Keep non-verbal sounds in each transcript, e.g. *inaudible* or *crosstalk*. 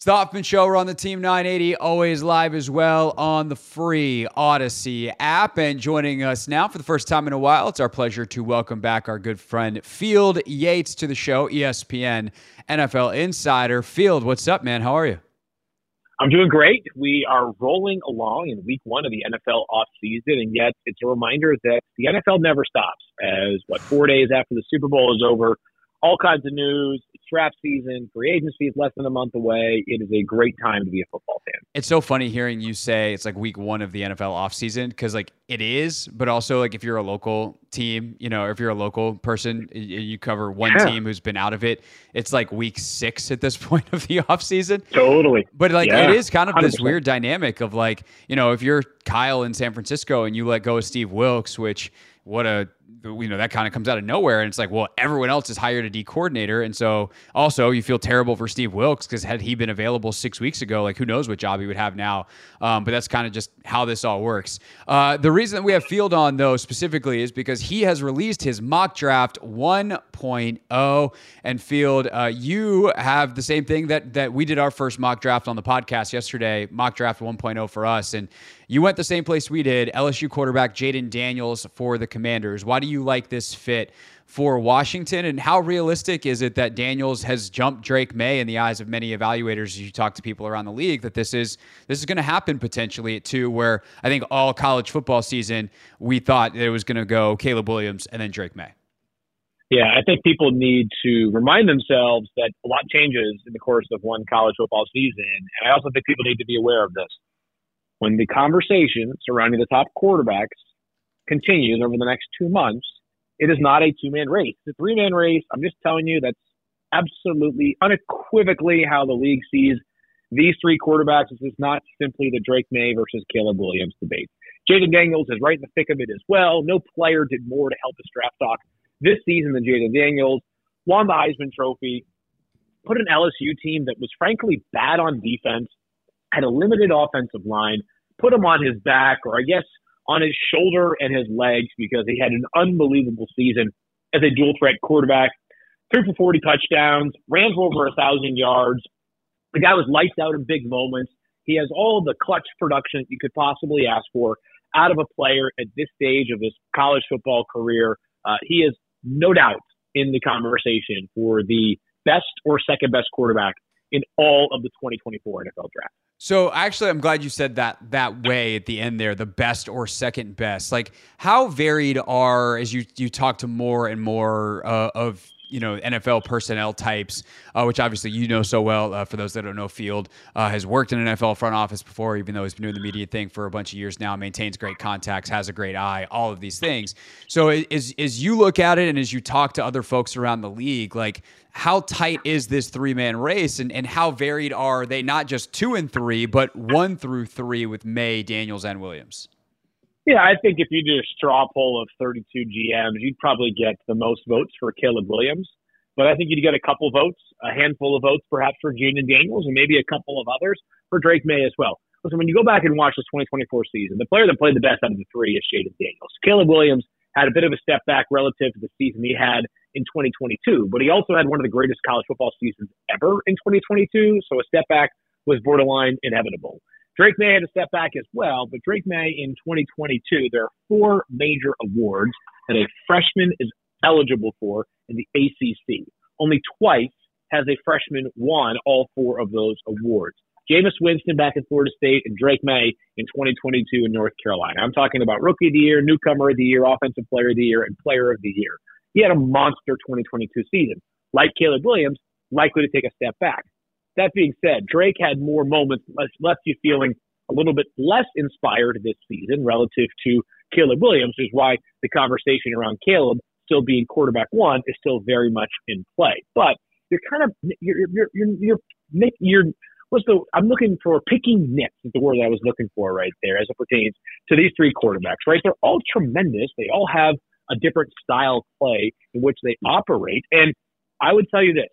It's the Hoffman Show. We're on the Team 980, always live as well on the free Audacy app. And joining us now for the first time in a while, it's our pleasure to welcome back our good friend Field Yates to the show, ESPN NFL Insider. Field, what's up, man? How are you? I'm doing great. We are rolling along in week one of the NFL offseason, and yet it's a reminder that the NFL never stops. As what, four days after the Super Bowl is over, all kinds of news. Draft season. Free agency is less than a month away. It is a great time to be a football fan. It's so funny hearing you say it's like week one of the NFL offseason because, like, it is, but also, like, if you're a local team, you know, if you're a local person, you cover one yeah. team who's been out of it, it's like week six at this *laughs* point of the offseason. Totally. But, like, yeah. it is kind of 100%. this weird dynamic of, like, you know, if you're Kyle in San Francisco and you let go of Steve Wilks, which, what a you know that kind of comes out of nowhere and it's like well everyone else has hired a d coordinator and so also you feel terrible for steve wilks because had he been available six weeks ago like who knows what job he would have now um, but that's kind of just how this all works uh, the reason that we have field on though specifically is because he has released his mock draft 1.0 and field uh, you have the same thing that that we did our first mock draft on the podcast yesterday mock draft 1.0 for us and you went the same place we did. LSU quarterback Jayden Daniels for the Commanders. Why do you like this fit for Washington? And how realistic is it that Daniels has jumped Drake Maye in the eyes of many evaluators as you talk to people around the league that this is this is going to happen potentially at two, where I think all college football season we thought it was going to go Caleb Williams and then Drake Maye. Yeah, I think people need to remind themselves that a lot changes in the course of one college football season. And I also think people need to be aware of this when the conversation surrounding the top quarterbacks continues over the next two months, it is not a two man race. It's a three man race. I'm just telling you that's absolutely unequivocally how the league sees these three quarterbacks. This is not simply the Drake Maye versus Caleb Williams debate. Jayden Daniels is right in the thick of it as well. No player did more to help his draft stock this season than Jayden Daniels. Won the Heisman Trophy. Put an LSU team that was frankly bad on defense had a limited offensive line, put him on his back, or I guess on his shoulder and his legs because he had an unbelievable season as a dual threat quarterback. Three for 40 touchdowns, ran for over a thousand yards. The guy was lights out in big moments. He has all the clutch production you could possibly ask for out of a player at this stage of his college football career. Uh, he is no doubt in the conversation for the best or second best quarterback in all of the 2024 NFL draft. So actually, I'm glad you said that that way at the end there, the best or second best. Like, how varied are as you you talk to more and more uh, of you know NFL personnel types, uh, which obviously you know so well. Uh, for those that don't know, Field uh, has worked in an NFL front office before, even though he's been doing the media thing for a bunch of years now. Maintains great contacts, has a great eye, all of these things. So as as you look at it, and as you talk to other folks around the league, like how tight is this three man race, and and how varied are they? Not just two and three, but one through three with Maye, Daniels, and Williams. Yeah, I think if you do a straw poll of 32 GMs, you'd probably get the most votes for Caleb Williams. But I think you'd get a couple votes, a handful of votes perhaps for Jayden Daniels, and maybe a couple of others for Drake Maye as well. Listen, when you go back and watch this 2024 season, the player that played the best out of the three is Jayden Daniels. Caleb Williams had a bit of a step back relative to the season he had in 2022, but he also had one of the greatest college football seasons ever in 2022. So a step back was borderline inevitable. Drake Maye had a step back as well, but Drake Maye in 2022, there are four major awards that a freshman is eligible for in the ACC. Only twice has a freshman won all four of those awards. Jameis Winston back at Florida State and Drake Maye in 2022 in North Carolina. I'm talking about Rookie of the Year, Newcomer of the Year, Offensive Player of the Year, and Player of the Year. He had a monster 2022 season. Like Caleb Williams, likely to take a step back. That being said, Drake had more moments, left you feeling a little bit less inspired this season relative to Caleb Williams, which is why the conversation around Caleb still being quarterback one is still very much in play. But you're kind of you're you're you're you're, you're, you're what's the I'm looking for picking nits is the word I was looking for right there as it pertains to these three quarterbacks, right? They're all tremendous. They all have a different style play in which they operate. And I would tell you this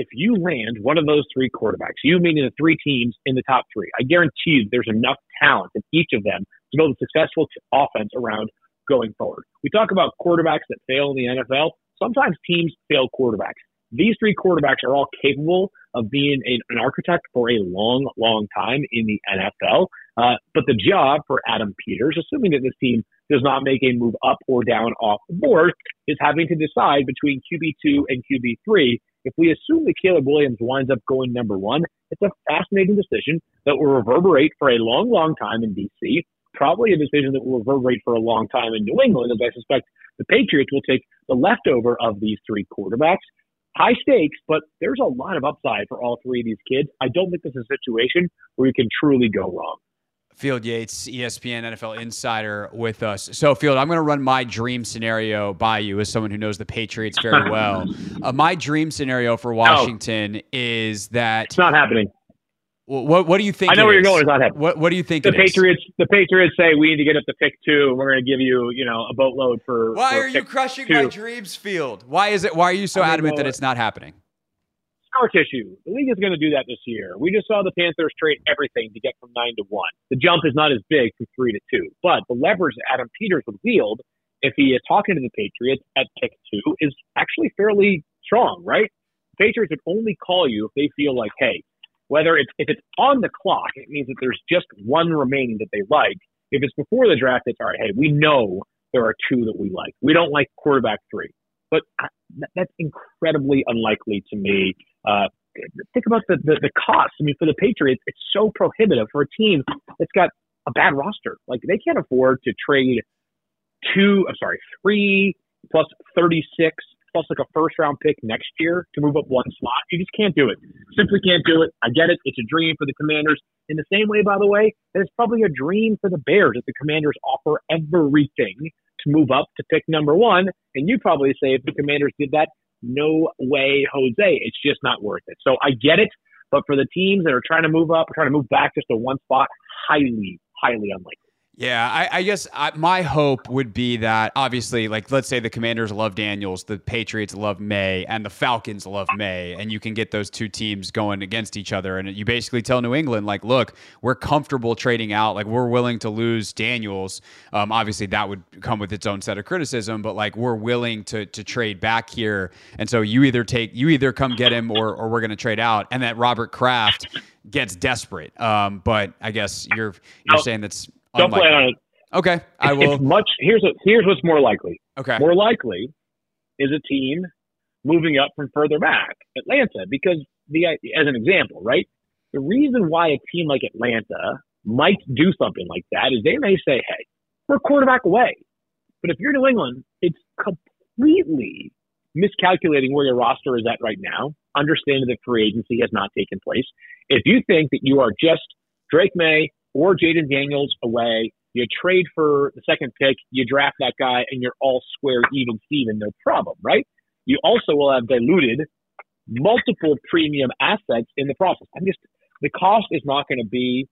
if you land one of those three quarterbacks, you meaning the three teams in the top three, I guarantee you there's enough talent in each of them to build a successful offense around going forward. We talk about quarterbacks that fail in the NFL. Sometimes teams fail quarterbacks. These three quarterbacks are all capable of being an architect for a long, long time in the NFL. Uh, but the job for Adam Peters, assuming that this team does not make a move up or down off the board, is having to decide between QB2 and QB3. If we assume that Caleb Williams winds up going number one, it's a fascinating decision that will reverberate for a long, long time in DC. Probably a decision that will reverberate for a long time in New England, as I suspect the Patriots will take the leftover of these three quarterbacks. High stakes, but there's a lot of upside for all three of these kids. I don't think this is a situation where you can truly go wrong. Field Yates, ESPN NFL insider with us. So, Field, I'm going to run my dream scenario by you as someone who knows the Patriots very *laughs* well. uh, my dream scenario for Washington no. is that it's not happening. What What do you think? I know where is? you're going. It's not happening. What What do you think? The Patriots. Is? The Patriots say we need to get up to pick two, and we're going to give you, you know, a boatload for. Why for are you crushing two. my dreams, Field? Why is it? Why are you so adamant that it's not happening? Scar tissue. The league is going to do that this year. We just saw the Panthers trade everything to get from nine to one. The jump is not as big from three to two, but the leverage Adam Peters would wield if he is talking to the Patriots at pick two is actually fairly strong, right? Patriots would only call you if they feel like, hey, whether it's if it's on the clock, it means that there's just one remaining that they like. If it's before the draft, it's all right. Hey, we know there are two that we like. We don't like quarterback three, but uh, that's incredibly unlikely to me uh, think about the, the, the cost. I mean, for the Patriots, it's so prohibitive for a team that's got a bad roster. Like they can't afford to trade two. I'm sorry, three plus 36 plus like a first round pick next year to move up one slot. You just can't do it. Simply can't do it. I get it. It's a dream for the Commanders. In the same way, by the way, that it's probably a dream for the Bears that the Commanders offer everything to move up to pick number one. And you'd probably say if the Commanders did that, no way, Jose. It's just not worth it. So I get it, but for the teams that are trying to move up, trying to move back just to one spot, highly, highly unlikely. Yeah, I, I guess I, my hope would be that obviously, like, let's say the Commanders love Daniels, the Patriots love Maye, and the Falcons love Maye, and you can get those two teams going against each other. And you basically tell New England, like, look, we're comfortable trading out, like, we're willing to lose Daniels. Um, obviously, that would come with its own set of criticism, but like, we're willing to to trade back here. And so you either take, you either come get him, or or we're going to trade out. And that Robert Kraft gets desperate. Um, but I guess you're you're saying that's don't plan on it. Okay, I will. It's much. Here's a, here's what's more likely. Okay. More likely is a team moving up from further back, Atlanta, because the as an example, right? The reason why a team like Atlanta might do something like that is they may say, "Hey, we're a quarterback away," but if you're New England, it's completely miscalculating where your roster is at right now. Understanding that free agency has not taken place. If you think that you are just Drake Maye or Jayden Daniels away. You trade for the second pick, you draft that guy, and you're all square, even, Steven, no problem, right? You also will have diluted multiple premium assets in the process. I'm just, the cost is not going to be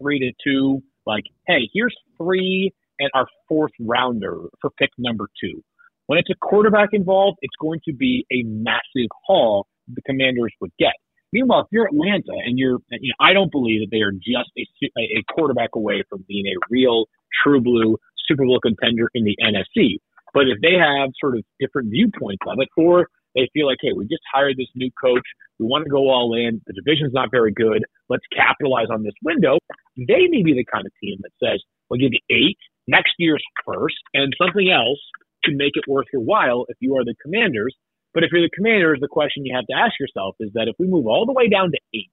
three to two, like, hey, here's three and our fourth rounder for pick number two. When it's a quarterback involved, it's going to be a massive haul the commanders would get. Meanwhile, if you're Atlanta and you're, you know, I don't believe that they are just a, a quarterback away from being a real true blue Super Bowl contender in the NFC. But if they have sort of different viewpoints of it, or they feel like, hey, we just hired this new coach, we want to go all in, the division's not very good, let's capitalize on this window, they may be the kind of team that says, we'll give you eight, next year's first, and something else to make it worth your while if you are the commanders but if you're the commanders, the question you have to ask yourself is that if we move all the way down to eight,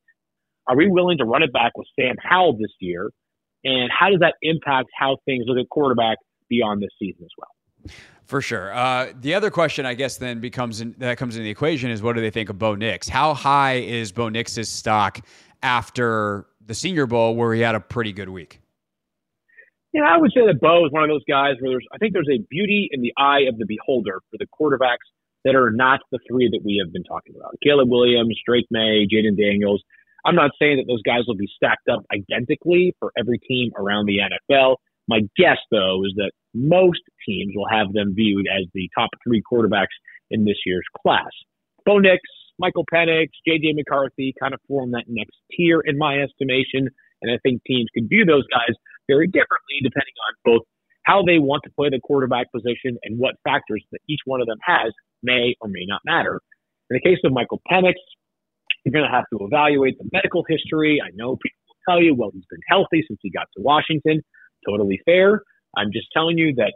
are we willing to run it back with Sam Howell this year? And how does that impact how things look at quarterback beyond this season as well? For sure. Uh, the other question, I guess, then becomes in, that comes into the equation is what do they think of Bo Nix? How high is Bo Nix's stock after the Senior Bowl, where he had a pretty good week? Yeah, I would say that Bo is one of those guys where there's, I think there's a beauty in the eye of the beholder for the quarterbacks that are not the three that we have been talking about. Caleb Williams, Drake Maye, Jayden Daniels. I'm not saying that those guys will be stacked up identically for every team around the NFL. My guess, though, is that most teams will have them viewed as the top three quarterbacks in this year's class. Bo Nix, Michael Penix, J.J. McCarthy kind of form that next tier in my estimation. And I think teams could view those guys very differently depending on both how they want to play the quarterback position and what factors that each one of them has may or may not matter. In the case of Michael Penix, You're going to have to evaluate the medical history. I know people will tell you, well, he's been healthy since he got to Washington. Totally fair. I'm just telling you that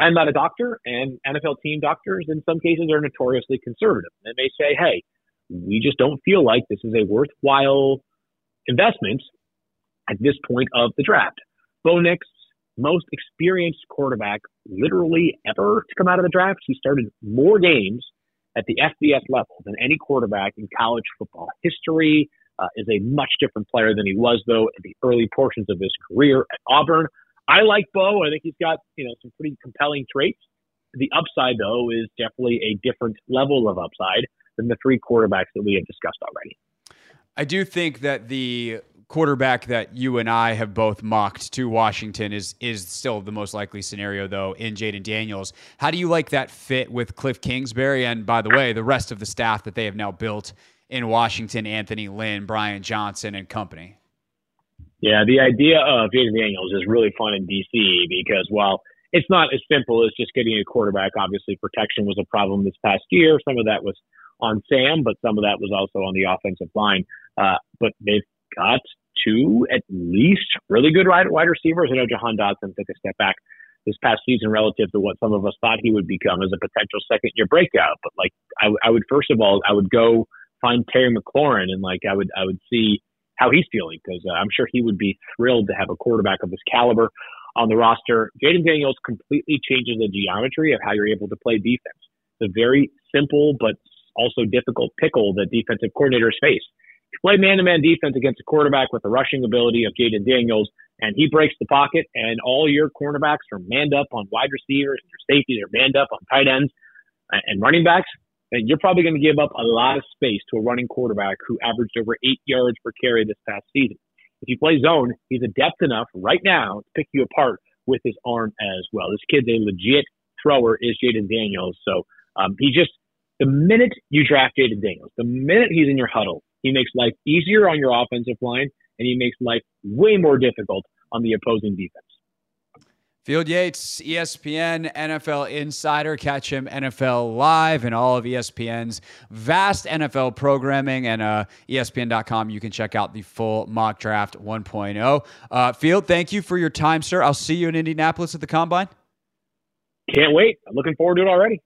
I'm not a doctor, and NFL team doctors in some cases are notoriously conservative. And they may say, hey, we just don't feel like this is a worthwhile investment at this point of the draft. Bo Nix, most experienced quarterback literally ever to come out of the draft. He started more games at the FBS level than any quarterback in college football history. Uh, is a much different player than he was though in the early portions of his career at Auburn. I like Bo. I think he's got you know some pretty compelling traits. The upside though is definitely a different level of upside than the three quarterbacks that we have discussed already. I do think that the quarterback that you and I have both mocked to Washington is is still the most likely scenario though in Jayden Daniels. How do you like that fit with Cliff Kingsbury and by the way, the rest of the staff that they have now built in Washington, Anthony Lynn, Brian Johnson and company? Yeah, the idea of Jayden Daniels is really fun in DC because while it's not as simple as just getting a quarterback, obviously protection was a problem this past year. Some of that was on Sam, but some of that was also on the offensive line. Uh, but they've got two at least really good wide, wide receivers. I know Jahan Dotson took a step back this past season relative to what some of us thought he would become as a potential second year breakout. But like, I, I would first of all, I would go find Terry McLaurin and like, I would, I would see how he's feeling because uh, I'm sure he would be thrilled to have a quarterback of this caliber on the roster. Jayden Daniels completely changes the geometry of how you're able to play defense. It's a very simple but also difficult pickle that defensive coordinators face play man-to-man defense against a quarterback with the rushing ability of Jayden Daniels, and he breaks the pocket, and all your cornerbacks are manned up on wide receivers, and your safeties are manned up on tight ends and running backs, and you're probably going to give up a lot of space to a running quarterback who averaged over eight yards per carry this past season. If you play zone, he's adept enough right now to pick you apart with his arm as well. This kid's a legit thrower, is Jayden Daniels. So um, he just, the minute you draft Jayden Daniels, the minute he's in your huddle, he makes life easier on your offensive line, and he makes life way more difficult on the opposing defense. Field Yates, ESPN NFL Insider. Catch him NFL Live and all of ESPN's vast NFL programming. And uh, ESPN.com, you can check out the full mock draft 1.0. Uh, Field, thank you for your time, sir. I'll see you in Indianapolis at the Combine. Can't wait. I'm looking forward to it already.